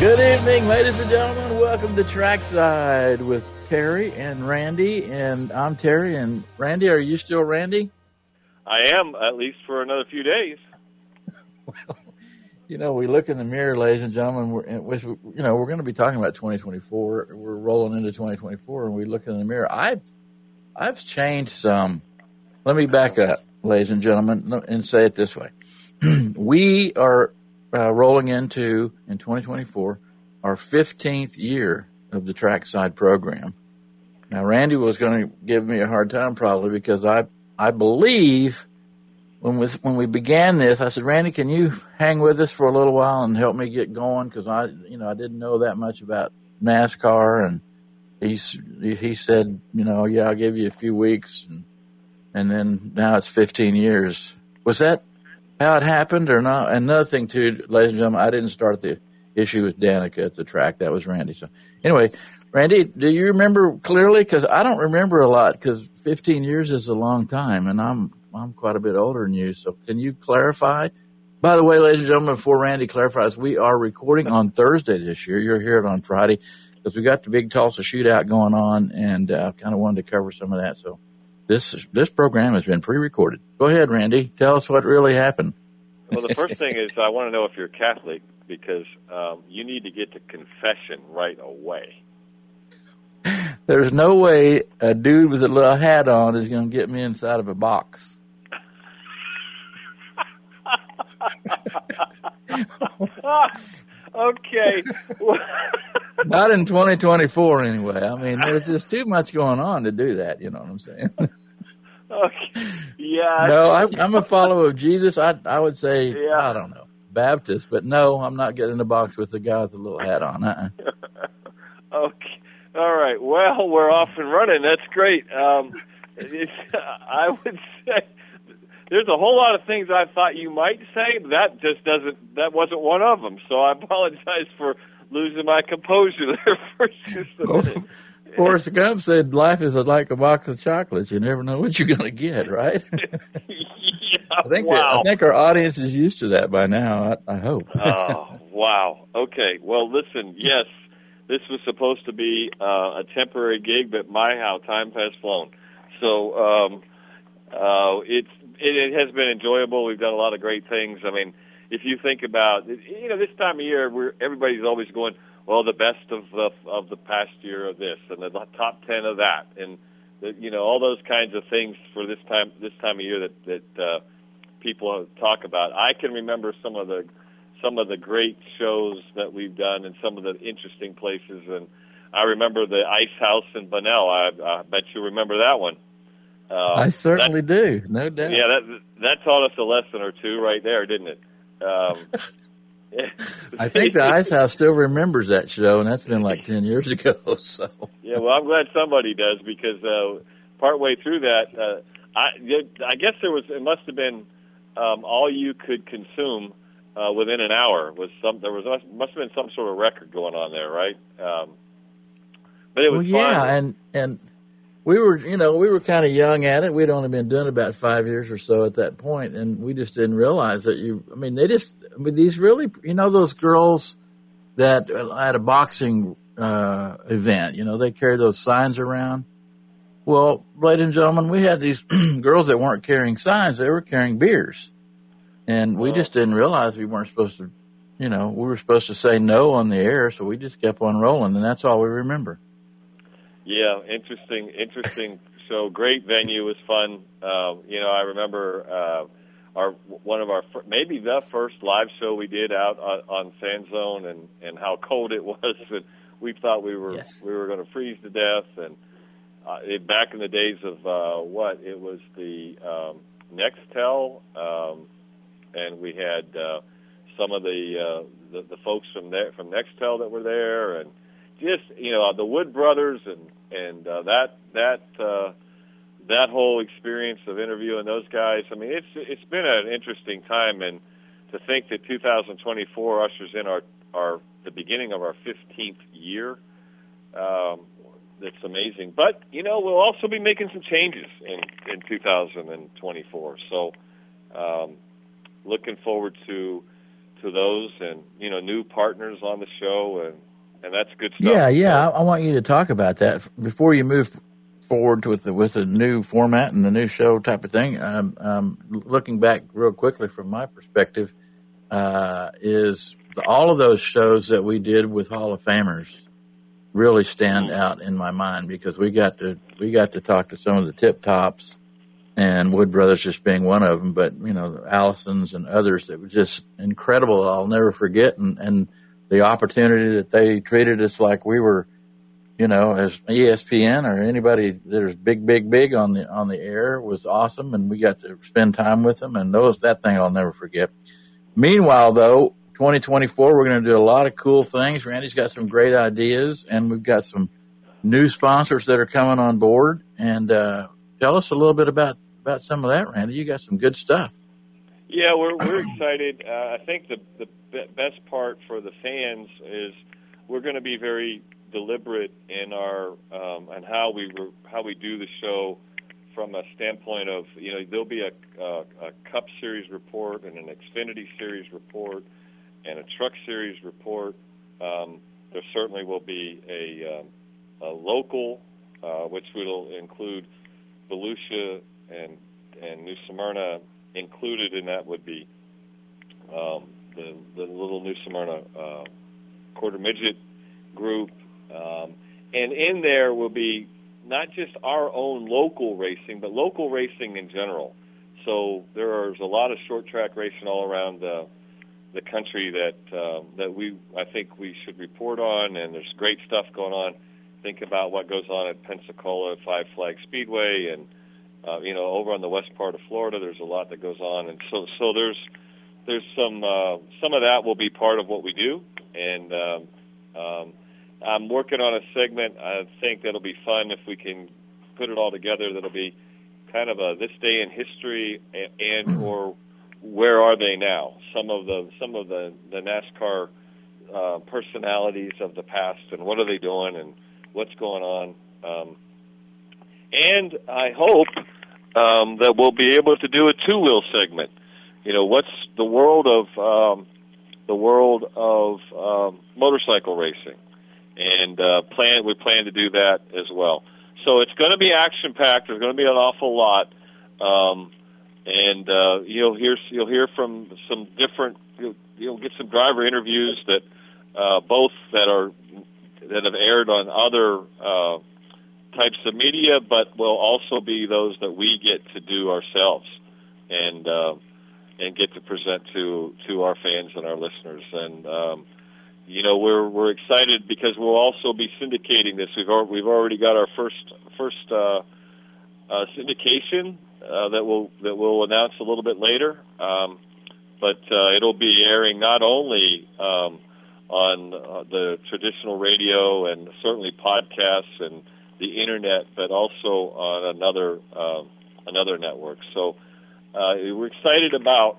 Good evening, ladies and gentlemen. Welcome to Trackside with Terry and Randy. And I'm Terry. And Randy, are you still Randy? I am, at least for another few days. well, you know, we look in the mirror, ladies and gentlemen. We're, which, you know, we're going to be talking about 2024. We're rolling into 2024, and we look in the mirror. I've, I've changed some. Let me back up, ladies and gentlemen, and say it this way: we are uh, rolling into in 2024 our 15th year of the trackside program. Now, Randy was going to give me a hard time probably because I I believe when we when we began this, I said, Randy, can you hang with us for a little while and help me get going? Because I you know I didn't know that much about NASCAR, and he he said, you know, yeah, I'll give you a few weeks, and, and then now it's 15 years. Was that how it happened or not. Another thing too, ladies and gentlemen, I didn't start the issue with Danica at the track. That was Randy. So anyway, Randy, do you remember clearly? Because I don't remember a lot. Because 15 years is a long time, and I'm I'm quite a bit older than you. So can you clarify? By the way, ladies and gentlemen, before Randy clarifies, we are recording on Thursday this year. You're here on Friday because we got the big Tulsa shootout going on, and uh, kind of wanted to cover some of that. So this this program has been pre-recorded. Go ahead, Randy. Tell us what really happened. Well, the first thing is I want to know if you're Catholic because um, you need to get to confession right away. There's no way a dude with a little hat on is going to get me inside of a box. okay. Not in 2024, anyway. I mean, there's just too much going on to do that. You know what I'm saying? okay. Yeah. No, I, I'm a follower of Jesus. I I would say yeah. I don't know Baptist, but no, I'm not getting in the box with the guy with the little hat on. Uh-uh. okay. All right. Well, we're off and running. That's great. Um, I would say there's a whole lot of things I thought you might say. But that just doesn't. That wasn't one of them. So I apologize for losing my composure there for just a minute. Forrest Gump said, "Life is like a box of chocolates. You never know what you're going to get." Right? yeah, I think wow. I think our audience is used to that by now. I, I hope. oh wow! Okay. Well, listen. Yes, this was supposed to be uh, a temporary gig, but my how time has flown. So um, uh, it's it, it has been enjoyable. We've done a lot of great things. I mean, if you think about you know this time of year, we're everybody's always going, well, the best of the of the past year of this, and the top ten of that, and the, you know all those kinds of things for this time this time of year that that uh, people talk about. I can remember some of the some of the great shows that we've done and some of the interesting places, and I remember the Ice House in Bunnell. I, I bet you remember that one. Uh, I certainly that, do, no doubt. Yeah, that that taught us a lesson or two right there, didn't it? Um, I think the Ice House still remembers that show, and that's been like ten years ago. So yeah, well, I'm glad somebody does because uh, partway through that, uh, I I guess there was it must have been um, all you could consume uh, within an hour was some there was must have been some sort of record going on there, right? Um, but it was well, yeah, fun. and and we were, you know, we were kind of young at it. We'd only been doing about five years or so at that point, and we just didn't realize that you. I mean, they just. Mean, these really, you know, those girls that at a boxing uh, event, you know, they carry those signs around. Well, ladies and gentlemen, we had these girls that weren't carrying signs; they were carrying beers, and we just didn't realize we weren't supposed to. You know, we were supposed to say no on the air, so we just kept on rolling, and that's all we remember. Yeah, interesting, interesting so Great venue was fun. Uh, you know, I remember uh, our one of our maybe the first live show we did out on, on Sand Zone, and and how cold it was, and we thought we were yes. we were going to freeze to death. And uh, it, back in the days of uh, what it was the um, Nextel, um, and we had uh, some of the, uh, the the folks from there from Nextel that were there, and just you know the Wood Brothers and and uh, that that uh, that whole experience of interviewing those guys. I mean, it's it's been an interesting time, and to think that 2024 ushers in our our the beginning of our 15th year. Um, that's amazing. But you know, we'll also be making some changes in in 2024. So, um, looking forward to to those and you know new partners on the show and and that's good stuff. Yeah, yeah. I, I want you to talk about that before you move forward with the, with a new format and the new show type of thing. Um, um, looking back real quickly from my perspective, uh, is the, all of those shows that we did with Hall of Famers really stand out in my mind because we got to we got to talk to some of the tip tops and Wood Brothers just being one of them, but you know Allisons and others that were just incredible. I'll never forget and and the opportunity that they treated us like we were, you know, as ESPN or anybody that was big, big, big on the on the air was awesome, and we got to spend time with them, and those that thing I'll never forget. Meanwhile, though, 2024, we're going to do a lot of cool things. Randy's got some great ideas, and we've got some new sponsors that are coming on board. And uh, tell us a little bit about about some of that, Randy. You got some good stuff. Yeah, we're we're excited. Uh, I think the the best part for the fans is we're going to be very deliberate in our um, and how we re- how we do the show from a standpoint of you know there'll be a, a, a Cup Series report and an Xfinity Series report and a Truck Series report. Um, there certainly will be a, um, a local, uh, which will include Volusia and and New Smyrna. Included in that would be um, the the little New Smyrna uh, quarter midget group, um, and in there will be not just our own local racing, but local racing in general. So there's a lot of short track racing all around the the country that uh, that we I think we should report on, and there's great stuff going on. Think about what goes on at Pensacola Five Flag Speedway, and uh, you know over on the west part of Florida, there's a lot that goes on, and so so there's there's some uh, some of that will be part of what we do, and um, um, I'm working on a segment. I think that'll be fun if we can put it all together. That'll be kind of a this day in history and, and or where are they now? Some of the some of the the NASCAR uh, personalities of the past and what are they doing and what's going on. Um, and I hope um, that we'll be able to do a two wheel segment. You know, what's the world of um, the world of um, motorcycle racing, and uh, plan we plan to do that as well. So it's going to be action packed. There's going to be an awful lot, um, and uh, you'll hear you'll hear from some different. You'll, you'll get some driver interviews that uh, both that are that have aired on other uh, types of media, but will also be those that we get to do ourselves, and uh, and get to present to to our fans and our listeners. And um, you know, we're we're excited because we'll also be syndicating this. We've al- we've already got our first first uh, uh, syndication uh, that will that we'll announce a little bit later. Um, but uh, it'll be airing not only um, on uh, the traditional radio and certainly podcasts and the internet, but also on another uh, another network. So uh, we're excited about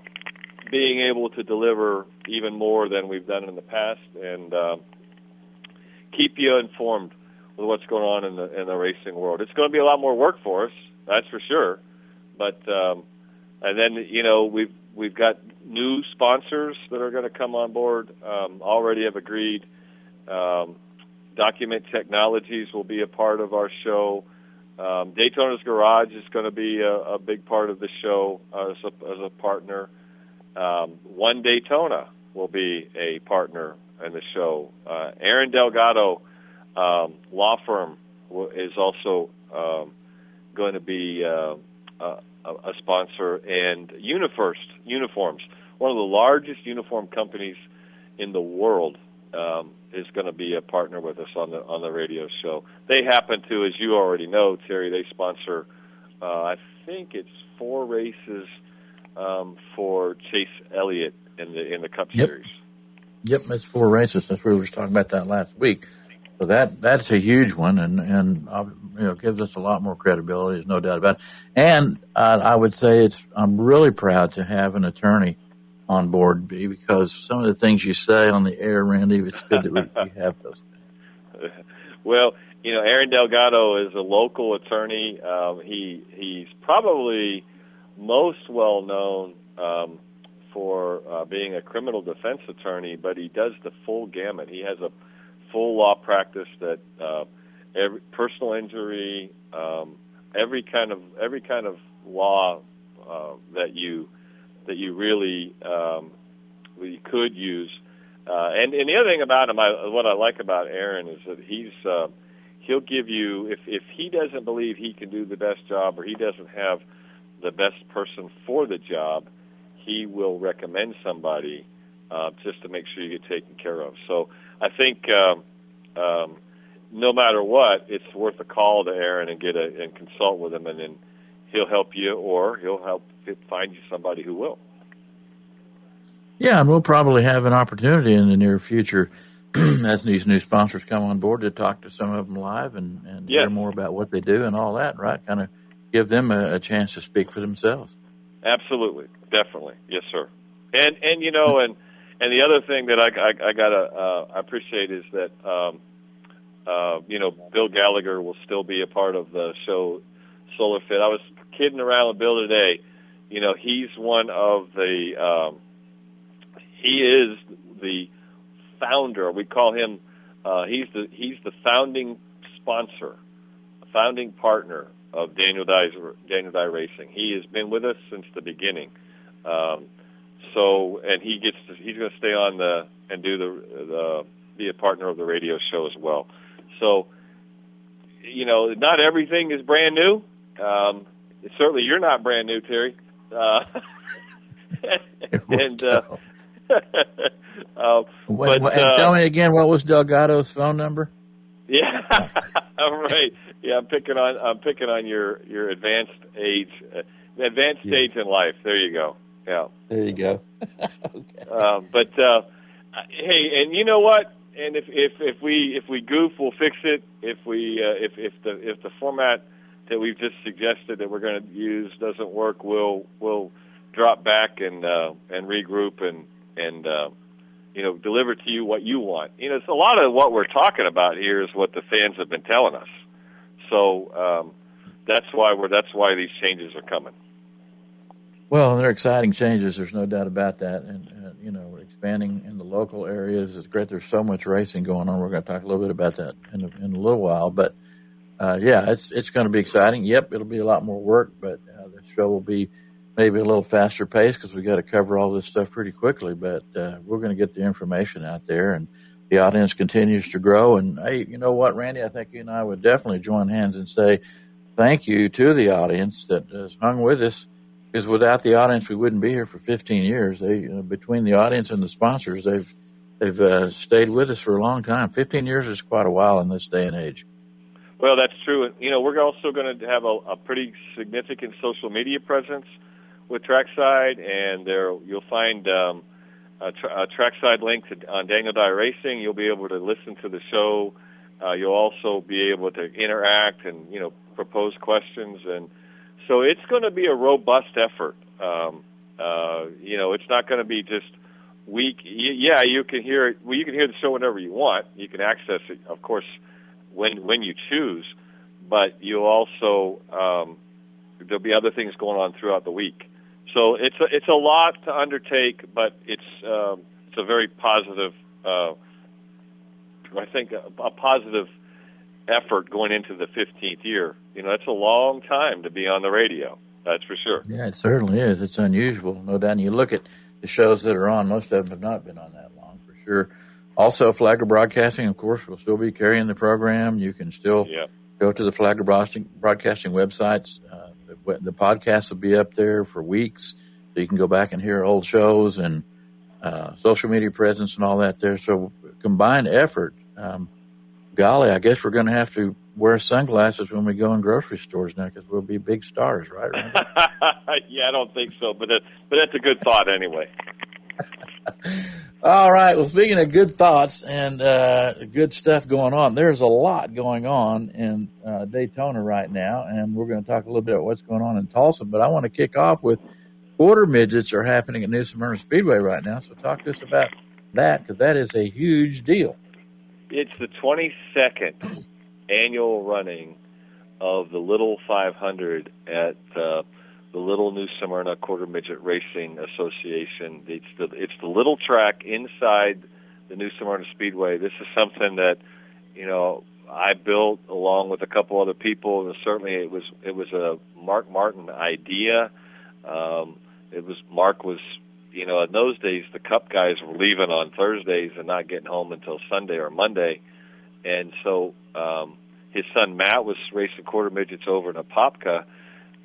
being able to deliver even more than we've done in the past, and uh, keep you informed with what's going on in the in the racing world. It's going to be a lot more work for us, that's for sure. But um, and then you know we've we've got new sponsors that are going to come on board. Um, already have agreed. Um, Document Technologies will be a part of our show. Um, Daytona's Garage is going to be a, a big part of the show uh, as, a, as a partner. Um, One Daytona will be a partner in the show. Uh, Aaron Delgado um, Law Firm is also um, going to be uh, a, a sponsor, and Unifirst Uniforms, one of the largest uniform companies in the world, um, is going to be a partner with us on the on the radio show. They happen to, as you already know, Terry, they sponsor. Uh, I think it's four races um, for Chase Elliott in the in the Cup yep. Series. Yep, that's four races. Since we were talking about that last week, so that that's a huge one, and and uh, you know gives us a lot more credibility. There's no doubt about it. And uh, I would say it's I'm really proud to have an attorney on board because some of the things you say on the air, Randy, it's good that we, we have those. Things. Well, you know, Aaron Delgado is a local attorney. Um, he he's probably most well known um, for uh, being a criminal defense attorney, but he does the full gamut. He has a full law practice that uh, every personal injury, um, every kind of every kind of law uh, that you that you really um, you could use. Uh, and, and the other thing about him, I, what I like about Aaron is that he's uh, he'll give you if if he doesn't believe he can do the best job or he doesn't have the best person for the job, he will recommend somebody uh, just to make sure you get taken care of. So I think um, um, no matter what, it's worth a call to Aaron and get a and consult with him, and then he'll help you, or he'll help find you somebody who will. Yeah, and we'll probably have an opportunity in the near future as these new sponsors come on board to talk to some of them live and, and yes. hear more about what they do and all that, right? Kind of give them a, a, chance to speak for themselves. Absolutely, definitely, yes, sir. And and you know, and and the other thing that I I, I gotta uh, appreciate is that um, uh, you know Bill Gallagher will still be a part of the show Solar Fit. I was kidding around with Bill today. You know, he's one of the um, he is the founder. We call him. Uh, he's the he's the founding sponsor, founding partner of Daniel Dye Daniel Dye Racing. He has been with us since the beginning. Um, so, and he gets to, he's going to stay on the and do the the be a partner of the radio show as well. So, you know, not everything is brand new. Um, certainly, you're not brand new, Terry. Uh, and uh, uh, but, and uh, tell me again, what was Delgado's phone number? Yeah, right. Yeah, I'm picking on I'm picking on your your advanced age, uh, advanced yeah. stage in life. There you go. Yeah. There you go. okay. uh, but uh, hey, and you know what? And if if if we if we goof, we'll fix it. If we uh, if if the if the format that we've just suggested that we're going to use doesn't work, we'll we'll drop back and uh, and regroup and and uh, you know deliver to you what you want. You know, it's a lot of what we're talking about here is what the fans have been telling us. So um, that's why we're that's why these changes are coming. Well, they're exciting changes. There's no doubt about that. And, you know, expanding in the local areas is great. There's so much racing going on. We're going to talk a little bit about that in a, in a little while. But uh, yeah, it's it's going to be exciting. Yep, it'll be a lot more work, but uh, the show will be maybe a little faster pace because we got to cover all this stuff pretty quickly. But uh, we're going to get the information out there, and the audience continues to grow. And hey, you know what, Randy? I think you and I would definitely join hands and say thank you to the audience that has hung with us. Because without the audience, we wouldn't be here for 15 years. They, you know, between the audience and the sponsors, they've they've uh, stayed with us for a long time. 15 years is quite a while in this day and age. Well, that's true. You know, we're also going to have a, a pretty significant social media presence with Trackside, and there you'll find um, a, tra- a Trackside link to, on Daniel Dye Racing. You'll be able to listen to the show. Uh, you'll also be able to interact and you know propose questions, and so it's going to be a robust effort. Um, uh, you know, it's not going to be just week. Yeah, you can hear it. Well, you can hear the show whenever you want. You can access it, of course, when when you choose. But you'll also um, there'll be other things going on throughout the week. So it's a, it's a lot to undertake, but it's um, it's a very positive. Uh, I think a, a positive effort going into the 15th year. You know, that's a long time to be on the radio. That's for sure. Yeah, it certainly is. It's unusual, no doubt. And you look at the shows that are on; most of them have not been on that long, for sure. Also, Flagler Broadcasting, of course, will still be carrying the program. You can still yeah. go to the Flagler Broadcasting websites. Uh, the podcast will be up there for weeks, so you can go back and hear old shows and uh, social media presence and all that there. So combined effort. Um, golly, I guess we're going to have to wear sunglasses when we go in grocery stores now because we'll be big stars, right? yeah, I don't think so, but that, but that's a good thought anyway. All right. Well, speaking of good thoughts and uh, good stuff going on, there's a lot going on in uh, Daytona right now, and we're going to talk a little bit about what's going on in Tulsa. But I want to kick off with quarter midgets are happening at New Smyrna Speedway right now. So talk to us about that because that is a huge deal. It's the 22nd annual running of the Little 500 at uh, the Little New Smyrna Quarter Midget Racing Association. It's the it's the little track inside the New Smyrna Speedway. This is something that you know I built along with a couple other people. And certainly, it was it was a Mark Martin idea. Um, it was Mark was you know in those days the Cup guys were leaving on Thursdays and not getting home until Sunday or Monday, and so um, his son Matt was racing quarter midgets over in Apopka,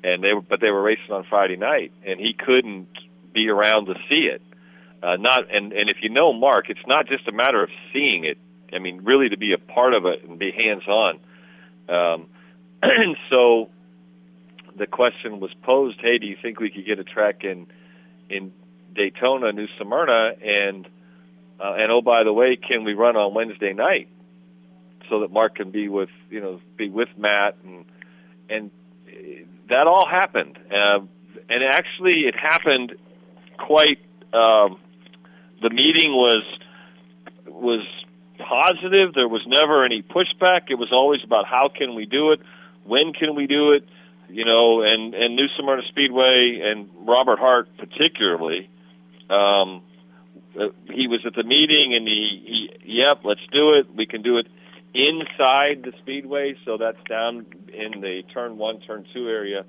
and they were but they were racing on Friday night, and he couldn't be around to see it. Uh, not and and if you know Mark, it's not just a matter of seeing it. I mean, really to be a part of it and be hands on. Um, and so the question was posed: Hey, do you think we could get a track in in Daytona, New Smyrna, and uh, and oh by the way, can we run on Wednesday night so that Mark can be with you know be with Matt and and that all happened. Uh, and actually, it happened quite. Um, the meeting was was positive. There was never any pushback. It was always about how can we do it, when can we do it, you know. And and New Smyrna Speedway and Robert Hart particularly. Um, uh, he was at the meeting and he, he, yep, let's do it. We can do it inside the speedway, so that's down in the turn one, turn two area,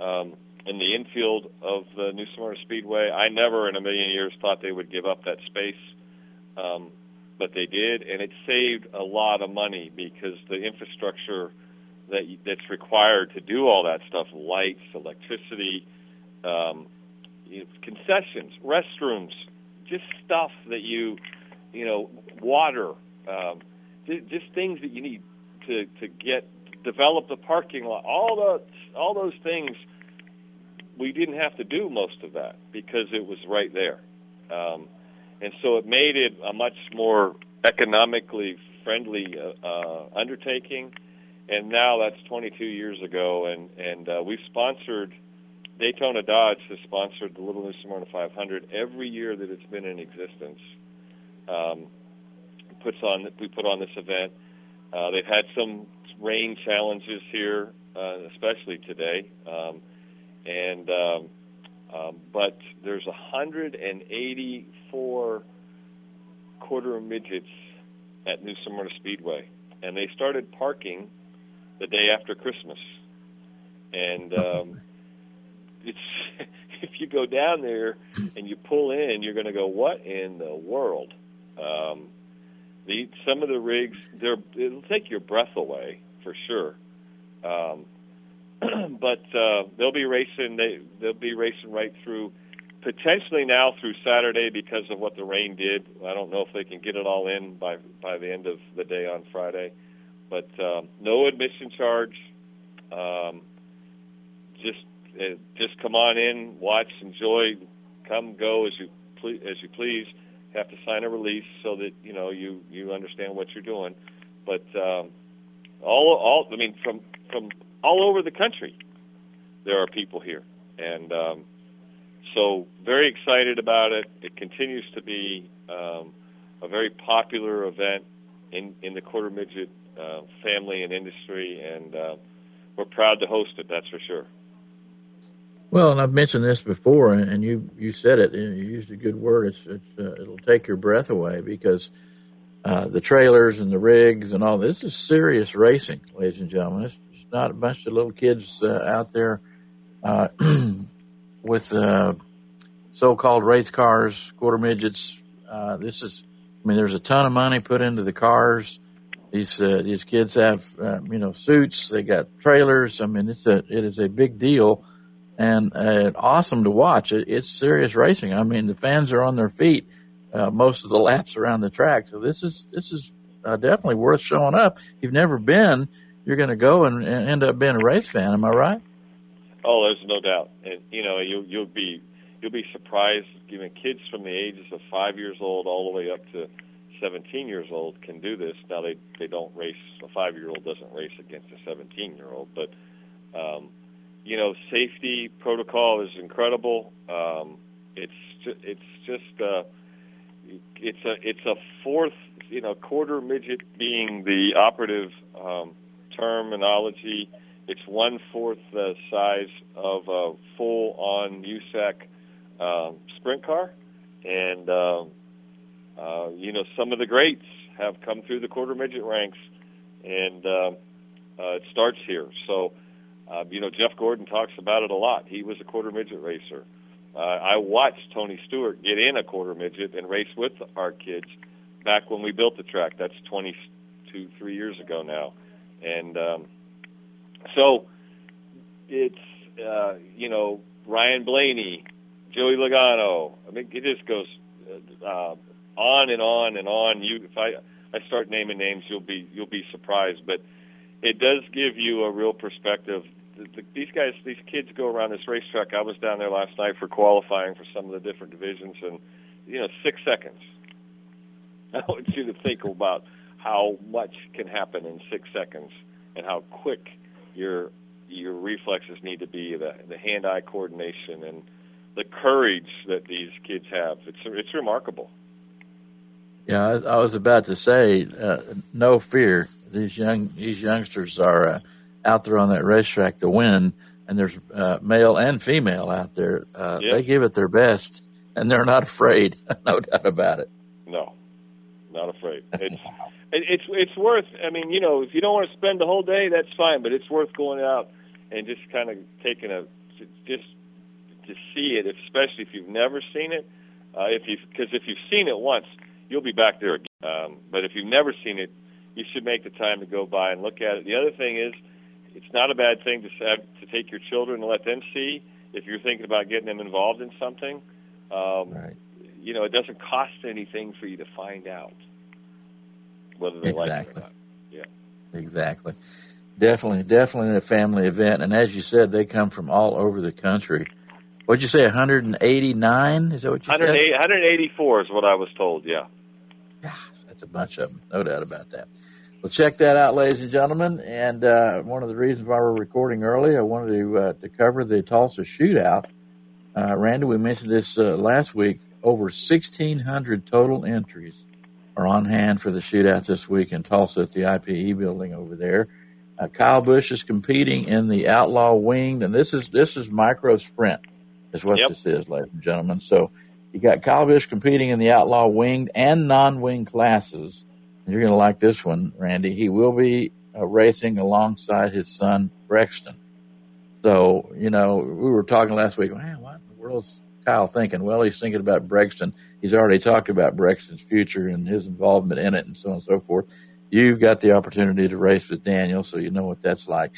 um, in the infield of the New Smyrna Speedway. I never in a million years thought they would give up that space, um, but they did, and it saved a lot of money because the infrastructure that that's required to do all that stuff, lights, electricity, um, you know, concessions, restrooms, just stuff that you, you know, water. Um, just things that you need to to get develop the parking lot. All the all those things we didn't have to do most of that because it was right there, um, and so it made it a much more economically friendly uh, uh, undertaking. And now that's 22 years ago, and and uh, we've sponsored. Daytona Dodge has sponsored the Little New Smyrna 500 every year that it's been in existence. Um, puts on we put on this event. Uh, they've had some rain challenges here, uh, especially today, um, and um, um, but there's 184 quarter midgets at New Smyrna Speedway, and they started parking the day after Christmas, and um, it's if you go down there and you pull in, you're going to go, what in the world? Um, the some of the rigs, they're it'll take your breath away for sure. Um, but uh, they'll be racing. They they'll be racing right through, potentially now through Saturday because of what the rain did. I don't know if they can get it all in by by the end of the day on Friday, but um, no admission charge. Um, just uh, just come on in, watch, enjoy, come go as you ple- as you please have to sign a release so that you know you you understand what you're doing. But um, all all I mean from from all over the country, there are people here, and um, so very excited about it. It continues to be um, a very popular event in in the quarter midget uh, family and industry, and uh, we're proud to host it. That's for sure. Well, and I've mentioned this before, and you you said it. You used a good word. It's, it's uh, it'll take your breath away because uh, the trailers and the rigs and all this is serious racing, ladies and gentlemen. It's, it's not a bunch of little kids uh, out there uh, with uh, so-called race cars, quarter midgets. This is, I mean, there's a ton of money put into the cars. These these kids have you know suits. They got trailers. I mean, it's a it is a big deal and uh, awesome to watch. It, it's serious racing. I mean, the fans are on their feet uh, most of the laps around the track. So this is this is uh, definitely worth showing up. If you've never been, you're going to go and, and, end up being a race fan. Am I right? Oh, there's no doubt. And you know, you you'll be you'll be surprised. Even kids from the ages of five years old all the way up to 17 years old can do this. Now they they don't race. A five year old doesn't race against a 17 year old, but um, you know, safety protocol is incredible. Um, it's ju- it's just uh, it's a it's a fourth, you know, quarter midget being the operative um, terminology. it's one fourth the size of a full on USAC um, sprint car, and um, you know some of the greats have come through the quarter midget ranks, and um, uh, it starts here. So, uh, you know, Jeff Gordon talks about it a lot. He was a quarter midget racer. Uh, I watched Tony Stewart get in a quarter midget and race with our kids back when we built the track. That's 22, three years ago now, and um, so it's uh, you know Ryan Blaney, Joey Logano. I mean, it just goes uh, on and on and on. You, if I I start naming names, you'll be you'll be surprised, but it does give you a real perspective. The, the, these guys, these kids go around this racetrack. I was down there last night for qualifying for some of the different divisions, and you know, six seconds. I want you to think about how much can happen in six seconds and how quick your your reflexes need to be, the the hand-eye coordination and the courage that these kids have. It's it's remarkable. Yeah, I, I was about to say, uh, no fear. These young these youngsters are uh, out there on that racetrack to win, and there's uh, male and female out there. Uh, They give it their best, and they're not afraid. no doubt about it. No, not afraid. It's it's it's worth. I mean, you know, if you don't want to spend the whole day, that's fine. But it's worth going out and just kind of taking a just to see it, especially if you've never seen it. Uh, if you because if you've seen it once, you'll be back there again. Um, but if you've never seen it, you should make the time to go by and look at it. The other thing is, it's not a bad thing to have, to take your children and let them see if you're thinking about getting them involved in something. Um, right. You know, it doesn't cost anything for you to find out whether they exactly. like it or not. Yeah. Exactly. Definitely, definitely a family event. And as you said, they come from all over the country. What'd you say, 189? Is that what you 108, said? 184 is what I was told, yeah. Gosh, that's a bunch of them. No doubt about that. Well, check that out, ladies and gentlemen. And uh, one of the reasons why we're recording early, I wanted to uh, to cover the Tulsa shootout. Uh, Randy, we mentioned this uh, last week. Over 1,600 total entries are on hand for the shootout this week in Tulsa at the IPE building over there. Uh, Kyle Busch is competing in the Outlaw Winged, and this is this is micro sprint, is what yep. this is, ladies and gentlemen. So you got Kyle Busch competing in the Outlaw Winged and non-winged classes. You're going to like this one, Randy. He will be uh, racing alongside his son Brexton. So you know, we were talking last week. Man, what in the world's Kyle thinking? Well, he's thinking about Brexton. He's already talked about Brexton's future and his involvement in it, and so on and so forth you've got the opportunity to race with Daniel, so you know what that's like.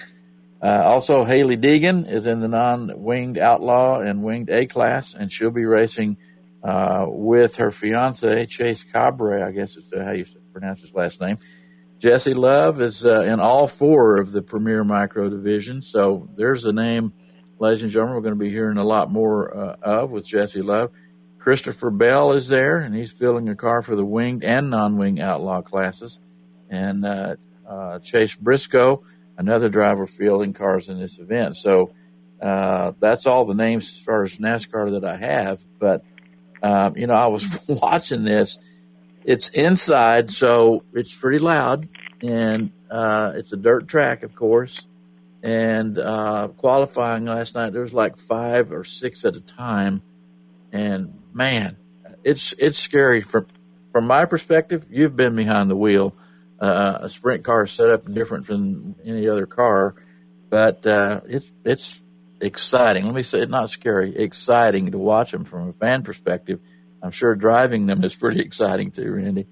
Uh, also, Hailie Deegan is in the non-winged outlaw and winged A class, and she'll be racing uh, with her fiance Chase Cabre. I guess is how you pronounce his last name. Jesse Love is uh, in all four of the Premier Micro Division, so there's a name, ladies and gentlemen, we're going to be hearing a lot more uh, of with Jesse Love. Christopher Bell is there, and he's filling a car for the winged and non-wing outlaw classes and uh, uh, Chase Briscoe, another driver fielding cars in this event. So uh, that's all the names as far as NASCAR that I have. But um, you know, I was watching this. It's inside, so it's pretty loud, and uh, it's a dirt track, of course. And uh, qualifying last night, there was like five or six at a time, and man, it's it's scary from from my perspective. You've been behind the wheel uh, a sprint car is set up different from any other car, but uh, it's it's exciting. Let me say, it's not scary, exciting to watch them from a fan perspective. I'm sure driving them is pretty exciting too, Randy.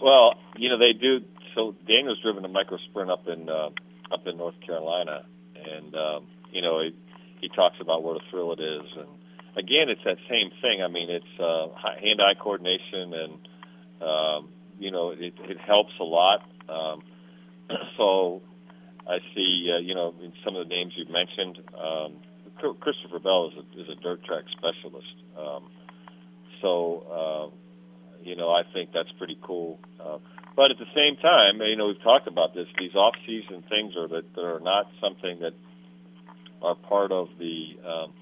Well, you know they do. So Daniel's driven a micro sprint up in uh, up in North Carolina, and um, you know he, he talks about what a thrill it is. And again, it's that same thing. I mean, it's uh, hand-eye coordination and um, you know, it, it helps a lot. Um, so I see, uh, you know, in some of the names you've mentioned, um, Christopher Bell is a, is a dirt track specialist. Um, so, uh, you know, I think that's pretty cool. Uh, but at the same time, you know, we've talked about this. These off-season things are that, that are not something that are part of the um,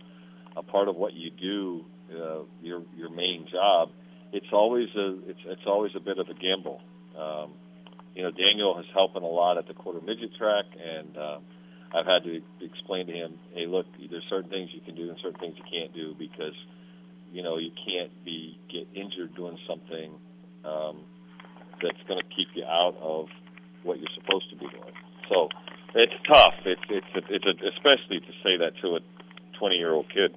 a part of what you do, uh, your your main job it's always a it's it's always a bit of a gamble. Um, you know, Daniel is helping a lot at the quarter midget track, and uh, I've had to explain to him, hey, look, there's certain things you can do and certain things you can't do because you know you can't be get injured doing something um, that's going to keep you out of what you're supposed to be doing. So it's tough. It's it's it's a, especially to say that to a 20 year old kid.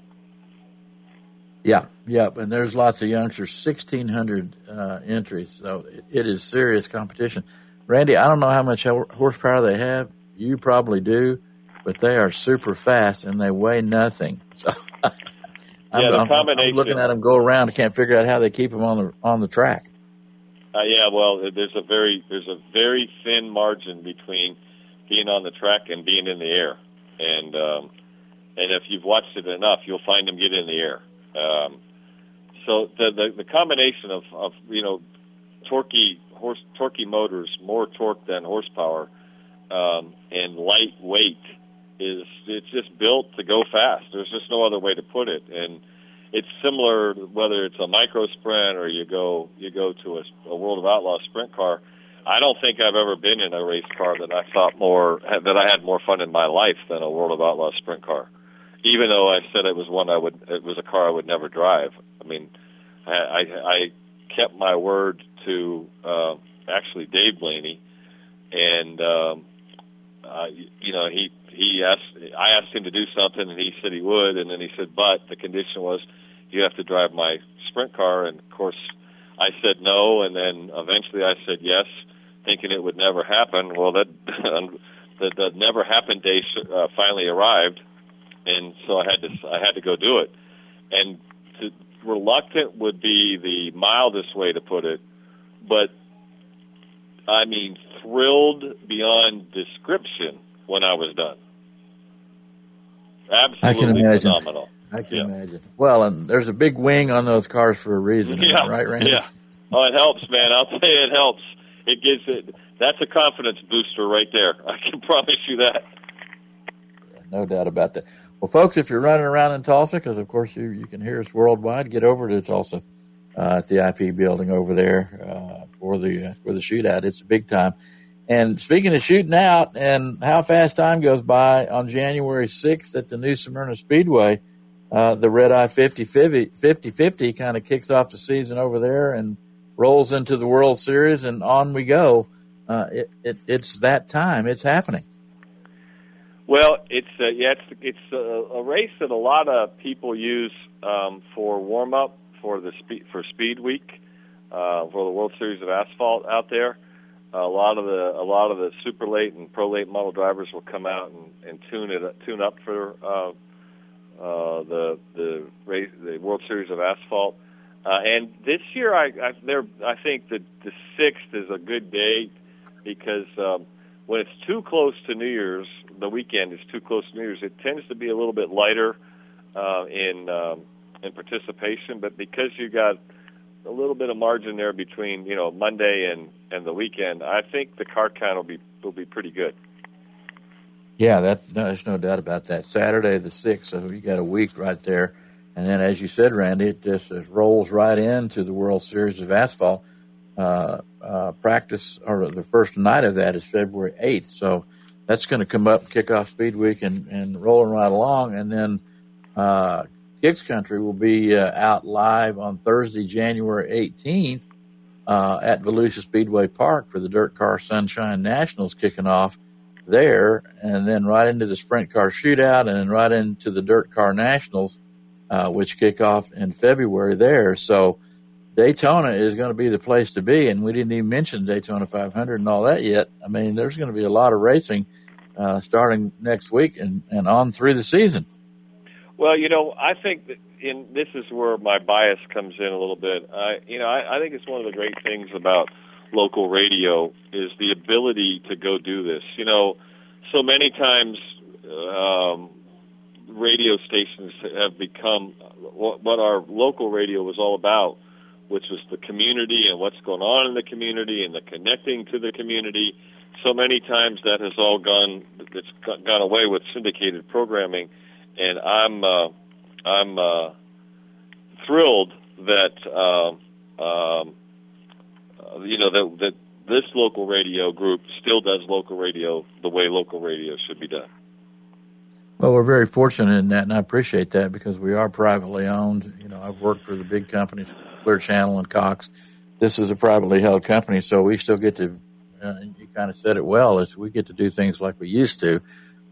Yeah, yeah, and there's lots of youngsters, 1,600 uh, entries, so it, it is serious competition. Randy, I don't know how much horsepower they have. You probably do, but they are super fast and they weigh nothing. So I'm, yeah, the combination. I'm looking at them go around. I can't figure out how they keep them on the on the track. Uh, yeah, well, there's a very there's a very thin margin between being on the track and being in the air, and um, and if you've watched it enough, you'll find them get in the air. Um, so the, the the combination of of you know torquey horse torquey motors, more torque than horsepower, um, and lightweight is it's just built to go fast. There's just no other way to put it, and it's similar whether it's a micro sprint or you go you go to a, a World of Outlaws sprint car. I don't think I've ever been in a race car that I thought more that I had more fun in my life than a World of Outlaws sprint car. Even though I said it was one I would, it was a car I would never drive. I mean, I I, I kept my word to uh, actually Dave Blaney, and um, uh, you know he he asked I asked him to do something, and he said he would, and then he said, but the condition was you have to drive my sprint car, and of course I said no, and then eventually I said yes, thinking it would never happen. Well, that the, the never happen day uh, finally arrived, and so I had to I had to go do it, and to, reluctant would be the mildest way to put it, but I mean thrilled beyond description when I was done. Absolutely I can imagine. phenomenal. I can yeah. imagine. Well, and there's a big wing on those cars for a reason, yeah. right, Randy? Yeah. Oh, it helps, man. I'll tell you, it helps. It gives it. That's a confidence booster right there. I can promise you that. No doubt about that. Well, folks, if you're running around in Tulsa, because of course you you can hear us worldwide, get over to Tulsa uh, at the IP building over there uh, for the uh, for the shootout. It's a big time. And speaking of shooting out and how fast time goes by, on January 6th at the New Smyrna Speedway, uh, the Red Eye 50 50 kind of kicks off the season over there and rolls into the World Series, and on we go. Uh, it, it, it's that time. It's happening. Well, it's uh, yeah, it's it's a, a race that a lot of people use um, for warm up for the speed for Speed Week uh, for the World Series of Asphalt out there a lot of the a lot of the super late and pro late model drivers will come out and, and tune it tune up for uh, uh, the the race the World Series of Asphalt. Uh, and this year, I I, there, I think that the sixth is a good date because um, when it's too close to New Year's, the weekend is too close to New Year's. It tends to be a little bit lighter uh, in um, in participation, but because you got a little bit of margin there between you know Monday and and the weekend, I think the car count will be will be pretty good. Yeah, that no, there's no doubt about that. Saturday the sixth, so you got a week right there, and then as you said, Randy, it just it rolls right into the World Series of Asphalt. Uh, uh, practice or the first night of that is February eighth, so that's going to come up, kick off Speed Week, and and rolling right along, and then uh, Kicks Country will be uh, out live on Thursday, January 18th uh, at Volusia Speedway Park for the DIRTcar Sunshine Nationals kicking off there, and then right into the Sprint Car Shootout, and then right into the DIRTcar Nationals, uh, which kick off in February there. So Daytona is going to be the place to be, and we didn't even mention Daytona 500 and all that yet. I mean, there's going to be a lot of racing uh, starting next week and, and on through the season. Well, you know, I think that in this is where my bias comes in a little bit. I, you know, I, I think it's one of the great things about local radio is the ability to go do this. You know, so many times um, radio stations have become what, what our local radio was all about, which was the community and what's going on in the community and the connecting to the community. So many times that has all gone, it's gone away with syndicated programming and I'm uh, I'm uh, thrilled that uh, um, uh, you know that that this local radio group still does local radio the way local radio should be done. Well, we're very fortunate in that, and I appreciate that because we are privately owned. You know, I've worked for the big companies, Clear Channel and Cox. This is a privately held company, so we still get to. Uh, you kind of said it well. Is we get to do things like we used to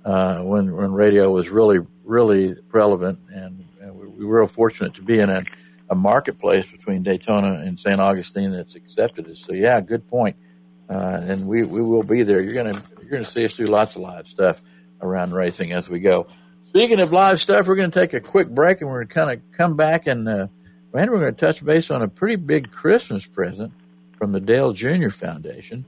uh, when when radio was really really relevant, and, and we, we, were fortunate to be in a, a, marketplace between Daytona and St. Augustine that's accepted us. So yeah, good point. Uh, and we, we will be there. You're gonna you're gonna see us do lots of live stuff around racing as we go. Speaking of live stuff, we're going to take a quick break and we're going to kind of come back and, uh, we're going to touch base on a pretty big Christmas present from the Dale Jr. Foundation.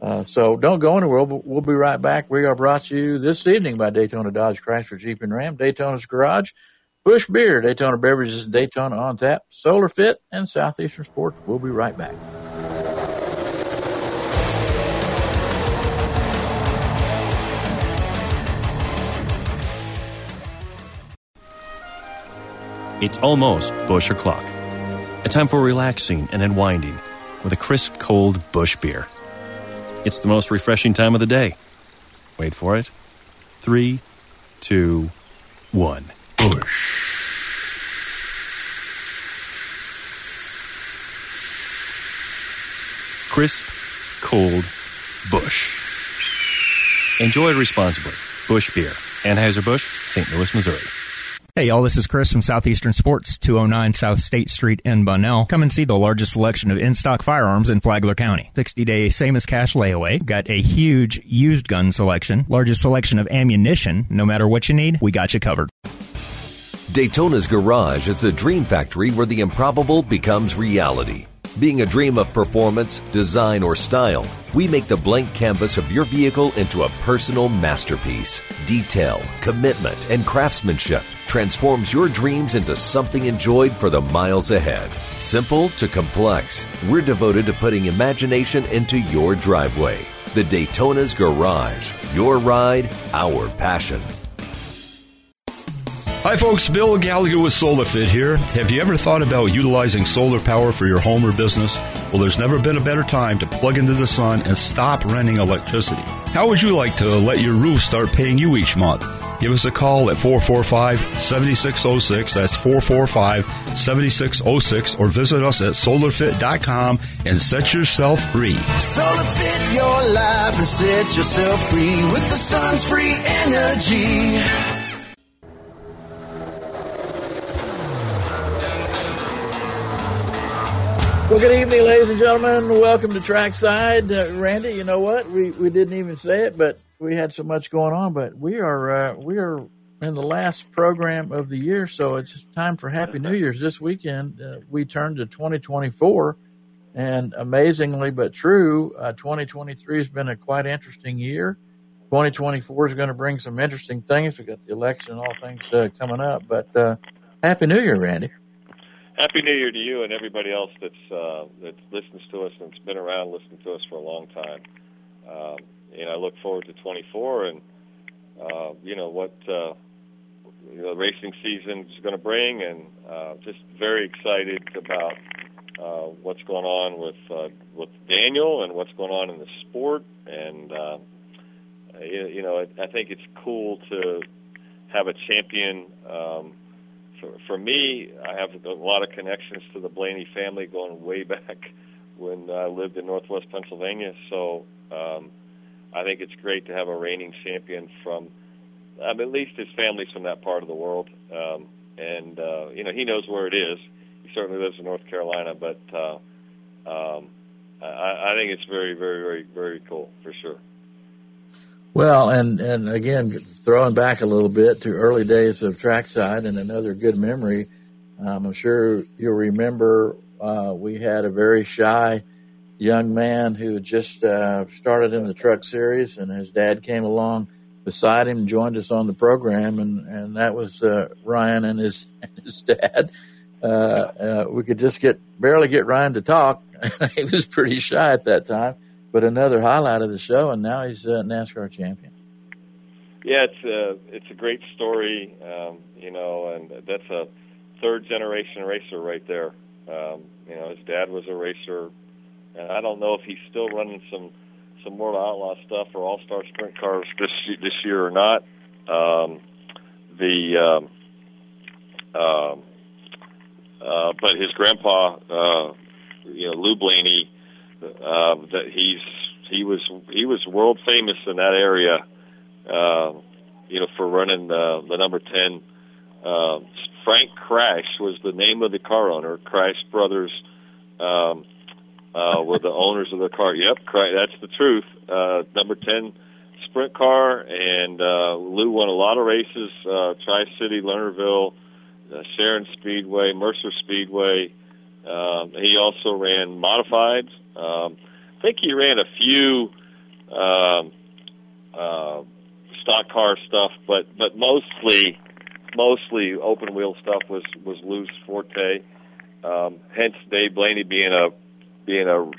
Uh, so don't go anywhere. We'll, we'll be right back. We are brought to you this evening by Daytona Dodge Chrysler Jeep and Ram, Daytona's Garage, Busch Beer, Daytona Beverages, Daytona On Tap, SolarFit, and Southeastern Sports. We'll be right back. It's almost Busch o'clock. A time for relaxing and unwinding with a crisp, cold Busch beer. It's the most refreshing time of the day. Wait for it. Three, two, one. Busch. Crisp, cold Busch. Enjoy responsibly. Busch Beer. Anheuser-Busch, St. Louis, Missouri. Hey, y'all, this is Chris from Southeastern Sports, 209 South State Street in Bunnell. Come and see the largest selection of in-stock firearms in Flagler County. 60-day same-as-cash layaway. Got a huge used gun selection. Largest selection of ammunition. No matter what you need, we got you covered. Daytona's Garage is a dream factory where the improbable becomes reality. Being a dream of performance, design, or style, we make the blank canvas of your vehicle into a personal masterpiece. Detail, commitment, and craftsmanship transforms your dreams into something enjoyed for the miles ahead. Simple to complex, we're devoted to putting imagination into your driveway. The Daytona's Garage. Your ride, our passion. Hi, folks. Bill Gallagher with SolarFit here. Have you ever thought about utilizing solar power for your home or business? Well, there's never been a better time to plug into the sun and stop renting electricity. How would you like to let your roof start paying you each month? Give us a call at 445 7606. That's 445 7606. Or visit us at solarfit.com and set yourself free. SolarFit your life and set yourself free with the sun's free energy. Well, good evening, ladies and gentlemen. Welcome to Trackside. Uh, Randy, you know what? We we didn't even say it, but we had so much going on. But we are uh, we are in the last program of the year, so it's time for Happy New Year's. This weekend, uh, we turn to 2024, and amazingly but true, uh, 2023 has been a quite interesting year. 2024 is going to bring some interesting things. We got the election and all things uh, coming up. But uh, Happy New Year, Randy. Happy New Year to you and everybody else that's uh, that listens to us and's been around listening to us for a long time. Um, and I look forward to 24 and uh, you know what uh, you know, the racing season is going to bring, and uh, just very excited about uh, what's going on with uh, with Daniel and what's going on in the sport. And uh, you, you know, I, I think it's cool to have a champion. Um, for, for me, I have a lot of connections to the Blaney family going way back when I lived in Northwest Pennsylvania. So um, I think it's great to have a reigning champion from, um, at least his family's from that part of the world. Um, and, uh, you know, he knows where it is. He certainly lives in North Carolina, but uh, um, I, I think it's very, very, very, very cool for sure. Well, and and again, throwing back a little bit to early days of trackside, and another good memory. Um, I'm sure you'll remember uh, we had a very shy young man who just uh, started in the truck series, and his dad came along beside him, joined us on the program, and and that was uh, Ryan and his and his dad. Uh, uh, we could just get barely get Ryan to talk. he was pretty shy at that time but another highlight of the show, and now he's a NASCAR champion. Yeah, it's a it's a great story, um, you know, and that's a third generation racer right there. Um, you know, his dad was a racer, and I don't know if he's still running some some World Outlaw stuff or All Star Sprint cars this this year or not. Um, the um, uh, uh, but his grandpa, uh, you know, Lou Blaney, uh, that he's he was he was world famous in that area, uh, you know, for running the, the number ten. Uh, Frank Crash was the name of the car owner. Crash Brothers um, uh, were the owners of the car. Yep, that's the truth. Uh, number ten sprint car, and uh, Lou won a lot of races: uh, Tri City, Lernerville, uh, Sharon Speedway, Mercer Speedway. Um, he also ran modifieds. Um, I think he ran a few um, uh, stock car stuff, but but mostly mostly open wheel stuff was was Lou's forte. Um, hence, Dave Blaney being a being a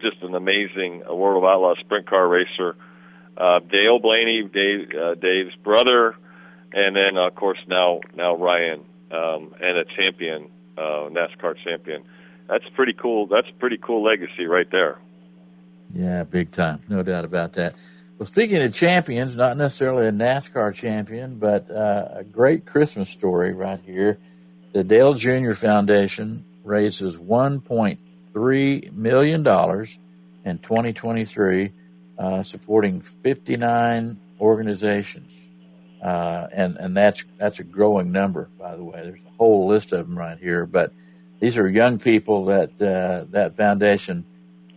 just an amazing World of Outlaws sprint car racer. Uh, Dale Blaney, Dave, uh, Dave's brother, and then of course now now Ryan um, and a champion, uh, NASCAR champion. That's pretty cool. That's a pretty cool legacy right there. Yeah, big time, no doubt about that. Well, speaking of champions, not necessarily a NASCAR champion, but uh, a great Christmas story right here. The Dale Jr. Foundation raises $1.3 million in 2023, uh, supporting 59 organizations. Uh, and and that's that's a growing number, by the way. There's a whole list of them right here, but these are young people that uh, that foundation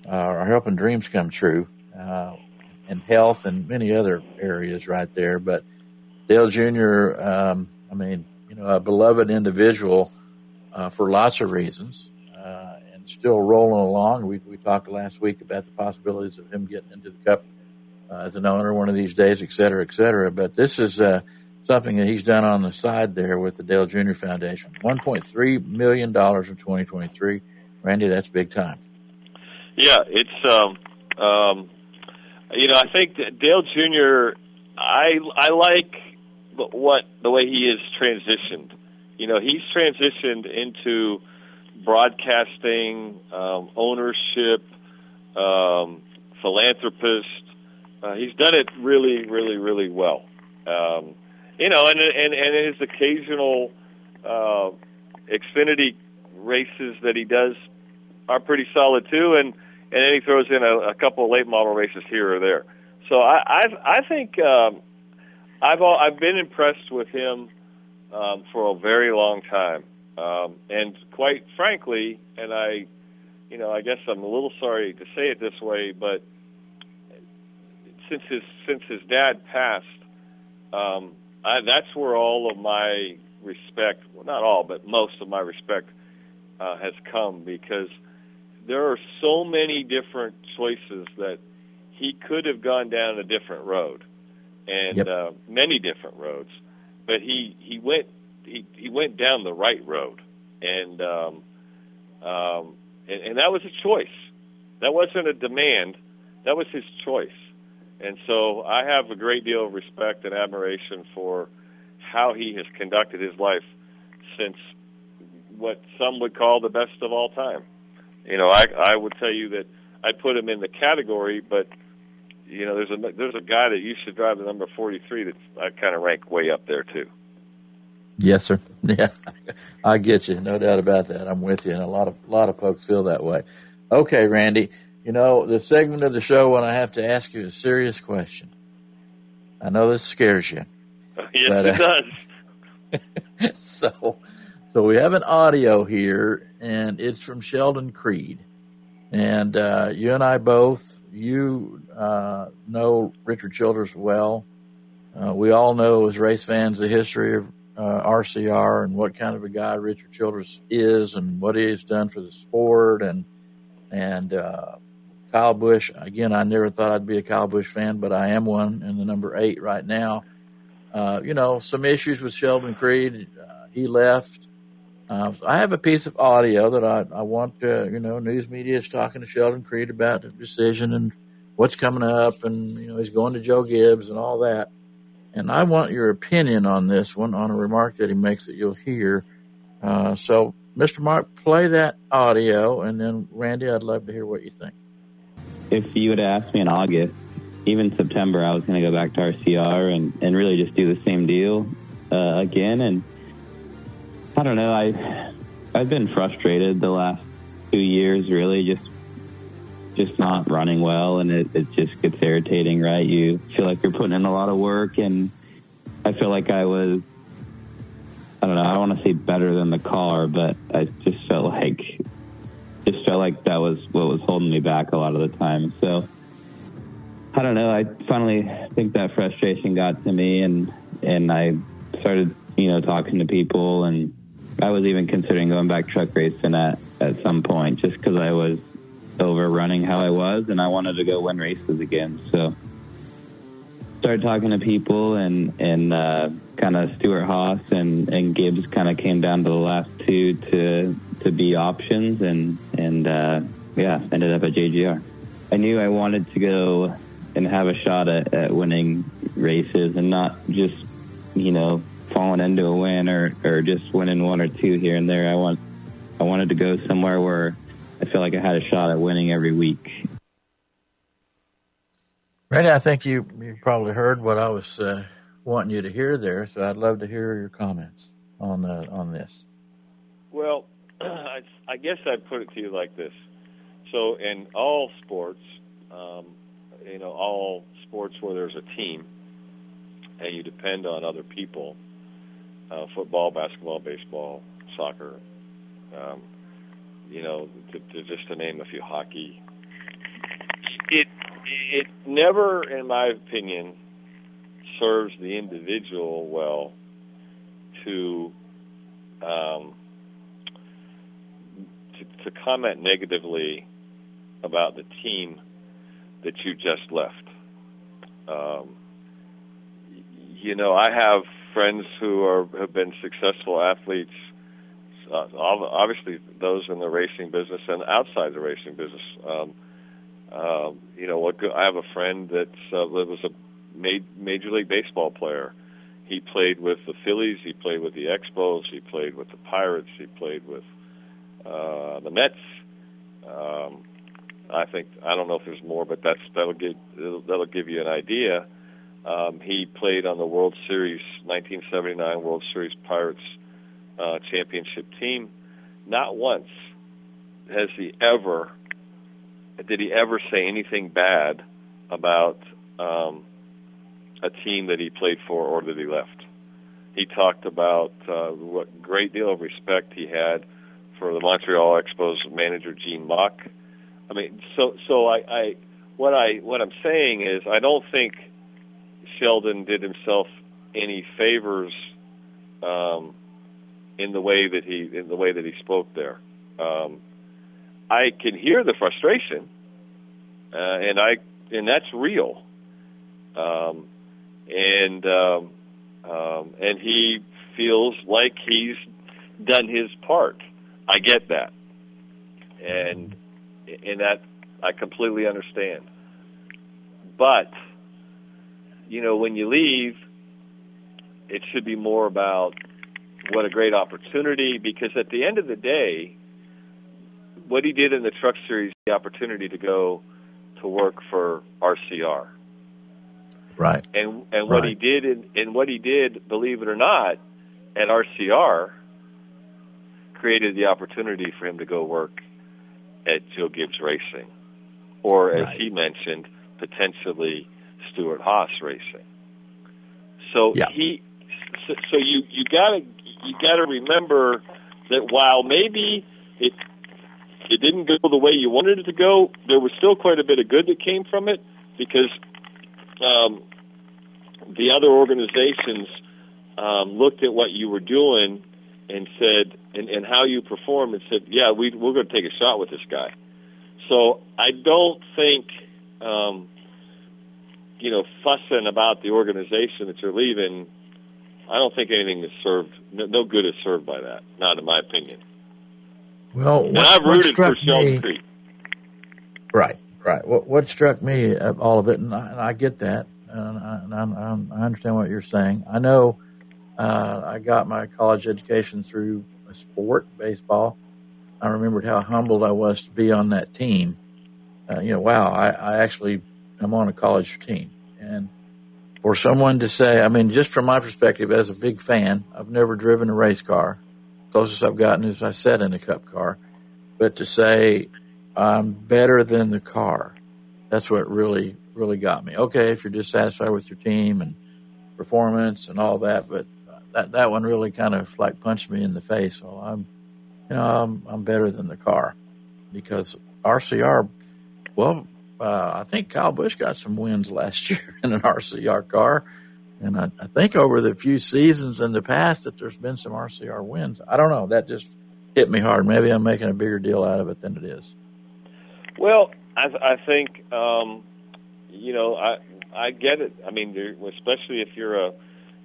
uh, are helping dreams come true uh, in health and many other areas right there. But Dale Jr., um, I mean, you know, a beloved individual uh, for lots of reasons, uh, and still rolling along. We we talked last week about the possibilities of him getting into the Cup uh, as an owner one of these days, et cetera, et cetera. But this is something that he's done on the side there with the Dale Jr. Foundation. $1.3 million in 2023. Randy, that's big time. Yeah, it's, um, um, you know, I think that Dale Jr., I, I like what, the way he is transitioned. You know, he's transitioned into broadcasting, um, ownership, um, philanthropist, uh, he's done it really, really, really well. Um, you know, and and and his occasional uh, Xfinity races that he does are pretty solid too, and and then he throws in a, a couple of late model races here or there. So I I've, I think um, I've all, I've been impressed with him um, for a very long time, um, and quite frankly, and I, you know, I guess I'm a little sorry to say it this way, but since his since his dad passed, um, I, that's where all of my respect, well, not all, but most of my respect uh, has come because there are so many different choices that he could have gone down a different road, and yep. uh, many different roads, but he he went he, he went down the right road, and um, um, and, and that was a choice. That wasn't a demand. That was his choice and so I have a great deal of respect and admiration for how he has conducted his life since what some would call the best of all time. You know, I I would tell you that I put him in the category, but you know, there's a there's a guy that used to drive the number 43 that I kind of rank way up there too. Yes, sir. Yeah, I get you. No doubt about that. I'm with you, and a lot of a lot of folks feel that way. Okay, Randy. You know, the segment of the show when I have to ask you a serious question. I know this scares you. Yes, but, uh, it does. so, so we have an audio here, and it's from Sheldon Creed. And uh, you and I both, you uh, know Richard Childress well. Uh, we all know as race fans the history of uh, RCR and what kind of a guy Richard Childress is and what he has done for the sport and and uh, Kyle Busch. Again, I never thought I'd be a Kyle Busch fan, but I am one in the number eight right now. Uh, you know, some issues with Sheldon Creed. Uh, he left. Uh, I have a piece of audio that I, I want, uh, you know, news media is talking to Sheldon Creed about the decision and what's coming up. And, you know, he's going to Joe Gibbs and all that. And I want your opinion on this one, on a remark that he makes that you'll hear. Uh, so, Mr. Mark, play that audio. And then, Randy, I'd love to hear what you think if you would have asked me in August, even September, I was going to go back to RCR and, and really just do the same deal. uh, again, and I don't know. I I've been frustrated the last two years, really, just just not running well, and it, it just gets irritating, right? You feel like you're putting in a lot of work, and I feel like I was. I don't know. I don't want to say better than the car, but I just felt like just felt like that was what was holding me back a lot of the time. So I don't know. I finally think that frustration got to me, and and I started, you know, talking to people, and I was even considering going back truck racing at at some point, just because I was overrunning how I was, and I wanted to go win races again. So started talking to people, and and uh, kind of Stewart-Haas and and Gibbs kind of came down to the last two to to be options, and and uh, yeah, ended up at JGR. I knew I wanted to go and have a shot at, at winning races, and not just you know falling into a win or or just winning one or two here and there. I want I wanted to go somewhere where I feel like I had a shot at winning every week. Randy, I think you you probably heard what I was uh, wanting you to hear there, so I'd love to hear your comments on uh, on this. Well, I, I guess I'd put it to you like this. So, in all sports, um, you know, all sports where there's a team and you depend on other people, uh, football, basketball, baseball, soccer, um, you know, to, to just to name a few, hockey. It it never, in my opinion, serves the individual well to um, to, comment negatively about the team that you just left. Um, you know, I have friends who are have been successful athletes. Uh, obviously, those in the racing business and outside the racing business. Um, uh, you know, I have a friend uh, that was a major league baseball player. He played with the Phillies. He played with the Expos. He played with the Pirates. He played with uh, the Mets. Um, I think I don't know if there's more, but that's that'll give that'll give you an idea. Um, he played on the World Series 1979 World Series Pirates uh, championship team. Not once has he ever did he ever say anything bad about um, a team that he played for or that he left. He talked about uh, what great deal of respect he had for the Montreal Expos manager Gene Mauch. I mean, so so I, I what I what I'm saying is I don't think Sheldon did himself any favors um, in the way that he in the way that he spoke there. Um, I can hear the frustration, uh, and I and that's real. Um, and um, um, and he feels like he's done his part. I get that, and and that I completely understand. But you know, when you leave, it should be more about what a great opportunity. Because at the end of the day, what he did in the Truck Series, the opportunity to go to work for RCR. Right. And and what right. he did in, and what he did, believe it or not, at RCR created the opportunity for him to go work at Joe Gibbs Racing, or as Right. he mentioned, potentially Stewart-Haas Racing. So Yeah. he, so, so you you gotta you gotta remember that while maybe it it didn't go the way you wanted it to go, there was still quite a bit of good that came from it because um, the other organizations um, looked at what you were doing and said, and, and how you perform, and said, "Yeah, we, we're going to take a shot with this guy." So I don't think, um, you know, fussing about the organization that you're leaving. I don't think anything is served. No, no good is served by that. Not in my opinion. Well, And what, I've what rooted for me, Creek. right, right. What what struck me of all of it, and I, and I get that, and, I, and I'm, I understand what you're saying. I know uh, I got my college education through a sport, baseball. I remembered how humbled I was to be on that team. Uh, you know, wow, I, I actually am on a college team, and for someone to say, I mean, just from my perspective as a big fan, I've never driven a race car. Closest I've gotten is I sat in a cup car. But to say I'm better than the car, that's what really, really got me. Okay, if you're dissatisfied with your team and performance and all that, but that that one really kind of like punched me in the face. Well, I'm, you know, I'm I'm better than the car because RCR. Well, uh, I think Kyle Busch got some wins last year in an RCR car, and I, I think over the few seasons in the past that there's been some RCR wins. I don't know. That just hit me hard. Maybe I'm making a bigger deal out of it than it is. Well, I, I think um, you know I I get it. I mean, especially if you're a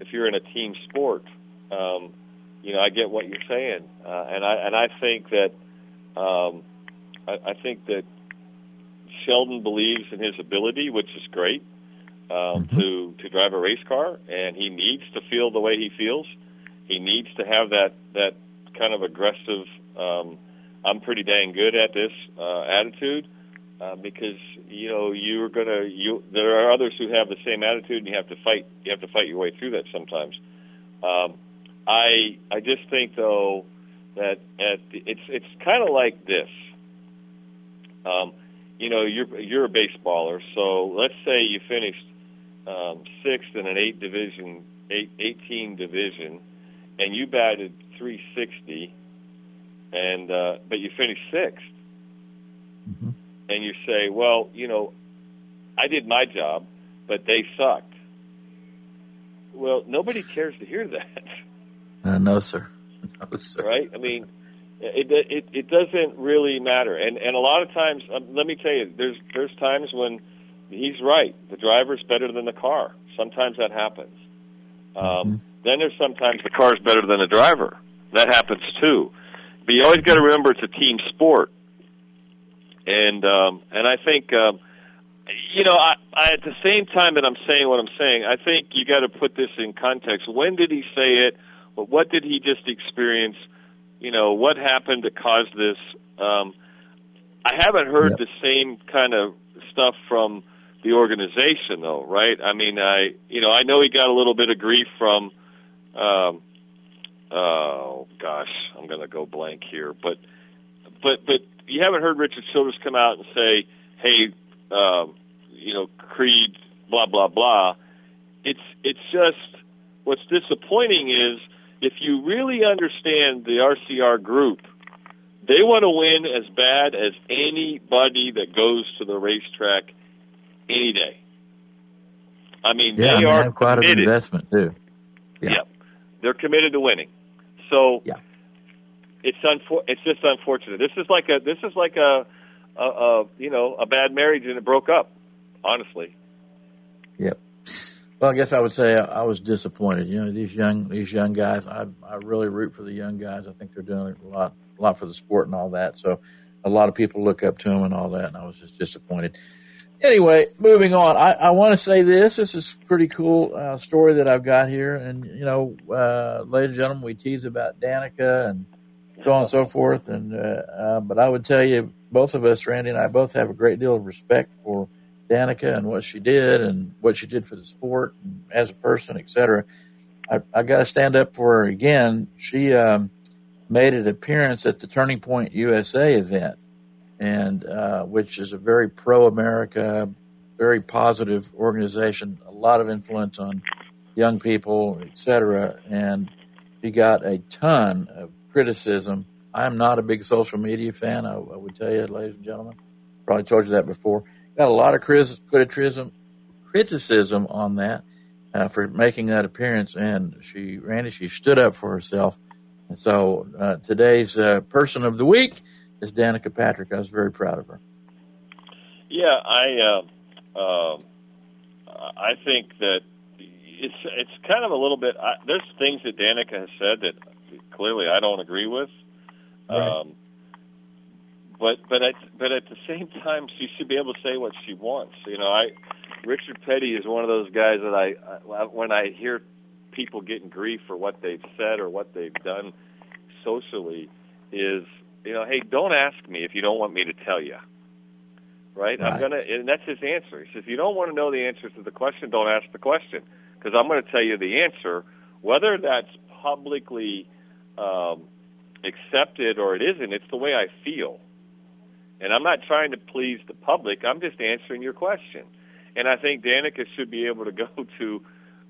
if you're in a team sport, um, you know, I get what you're saying, uh, and I and I think that um, I, I think that Sheldon believes in his ability, which is great, um, mm-hmm. to to drive a race car, and he needs to feel the way he feels. He needs to have that that kind of aggressive. Um, I'm pretty dang good at this uh, attitude uh, because you know you're gonna you. There are others who have the same attitude, and you have to fight. You have to fight your way through that sometimes. Um, I I just think though that at the, it's it's kind of like this. Um, you know, you're you're a baseballer, so let's say you finished um, sixth in an eight division, eight, 18 division, and you batted 360, and uh, but you finished 6th mm-hmm. And you say, well, you know, I did my job, but they sucked. Well, nobody cares to hear that. Uh, no, sir. No, sir. Right? I mean, it, it it doesn't really matter. And and a lot of times, um, let me tell you, there's there's times when he's right. The driver's better than the car. Sometimes that happens. Um, mm-hmm. Then there's sometimes the car's better than the driver. That happens too. But you always got to remember it's a team sport. And um, and I think. Um, you know, I, I, at the same time that I'm saying what I'm saying, I think you got to put this in context. When did he say it? What did he just experience? you know, what happened to cause this? Um, I haven't heard yep. the same kind of stuff from the organization, though, right? I mean, I, you know, I know he got a little bit of grief from, um, oh gosh, I'm going to go blank here, but, but, but you haven't heard Richard Childress come out and say, hey, um, you know, Creed, blah blah blah. It's it's just what's disappointing is if you really understand the RCR group, they want to win as bad as anybody that goes to the racetrack any day. I mean, yeah, they I mean, are quite committed. an investment too. Yeah. yeah. they're committed to winning. So yeah, it's unfor- It's just unfortunate. This is like a this is like a, a, a you know a bad marriage and it broke up. Honestly. Yep. Well, I guess I would say I was disappointed. You know, these young these young guys. I I really root for the young guys. I think they're doing a lot a lot for the sport and all that. So, a lot of people look up to them and all that. And I was just disappointed. Anyway, moving on. I, I want to say this. This is pretty cool uh, story that I've got here. And you know, uh, ladies and gentlemen, we tease about Danica and so on and so forth. And uh, uh, but I would tell you, both of us, Randy and I, both have a great deal of respect for Danica and what she did and what she did for the sport and as a person, etc. I, I got to stand up for her again. She um, made an appearance at the Turning Point USA event, and uh, which is a very pro-America, very positive organization, a lot of influence on young people, etc. And she got a ton of criticism. I'm not a big social media fan. I, I would tell you, ladies and gentlemen. Probably told you that before got a lot of criticism criticism on that uh, for making that appearance, and she Randy she stood up for herself. And so uh, today's uh, person of the week is Danica Patrick. I was very proud of her. Yeah, I uh, um, I think that it's it's kind of a little bit. I, there's things that Danica has said that clearly I don't agree with. Right. Um, but but at but at the same time, she should be able to say what she wants. You know, I Richard Petty is one of those guys that I, I when I hear people getting grief for what they've said or what they've done socially is you know, hey, don't ask me if you don't want me to tell you. right? I'm gonna, and that's his answer. He says, if "You don't want to know the answers to the question, don't ask the question, because I'm going to tell you the answer, whether that's publicly um, accepted or it isn't. It's the way I feel, and I'm not trying to please the public. I'm just answering your question, and I think Danica should be able to go to."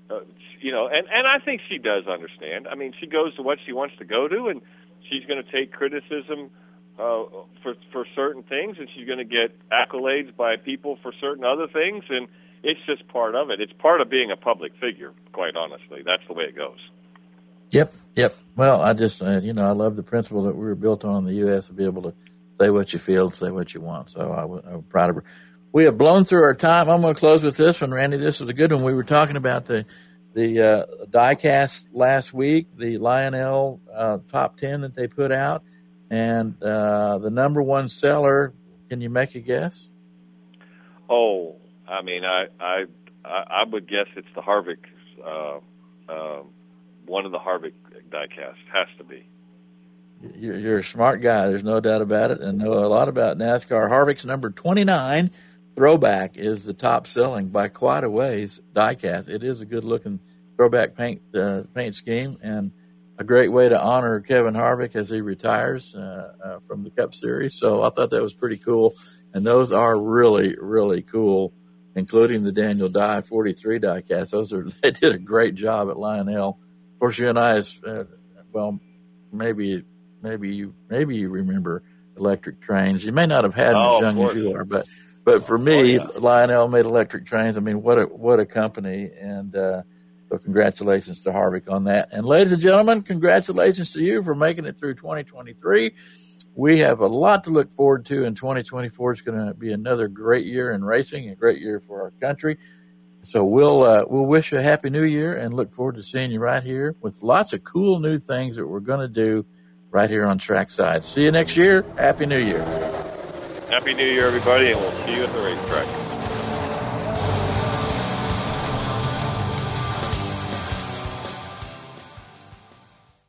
Uh, you know, and and I think she does understand. I mean, she goes to what she wants to go to, and she's going to take criticism uh, for for certain things, and she's going to get accolades by people for certain other things, and it's just part of it. It's part of being a public figure. Quite honestly, that's the way it goes. Yep, yep. Well, I just, uh, you know, I love the principle that we were built on in the U.S. to be able to say what you feel, say what you want. So I'm proud of her. We have blown through our time. I'm going to close with this one, Randy. This is a good one. We were talking about the the uh, diecast last week, the Lionel uh, top ten that they put out, and uh, the number one seller. Can you make a guess? Oh, I mean, I I I I would guess it's the Harvick, uh, um, one of the Harvick diecast has to be. You're, a smart guy. There's no doubt about it, and know a lot about NASCAR. Harvick's number 29 throwback is the top selling by quite a ways diecast. It is a good looking throwback paint uh, paint scheme and a great way to honor Kevin Harvick as he retires uh, uh, from the Cup Series. So I thought that was pretty cool, and those are really really cool, including the Daniel Dye 43 diecast. Those are they did a great job at Lionel. Of course, you and I, as uh, well, maybe maybe you maybe you remember electric trains. You may not have had them Oh, as young as you are, but but for me, Oh, yeah. Lionel made electric trains. I mean, what a what a company! And uh, so, congratulations to Harvick on that. And ladies and gentlemen, congratulations to you for making it through 2023. We have a lot to look forward to in 2024. It's going to be another great year in racing, a great year for our country. So we'll uh, we'll wish you a happy new year and look forward to seeing you right here with lots of cool new things that we're going to do right here on Trackside. See you next year. Happy New Year. Happy New Year, everybody, and we'll see you at the racetrack.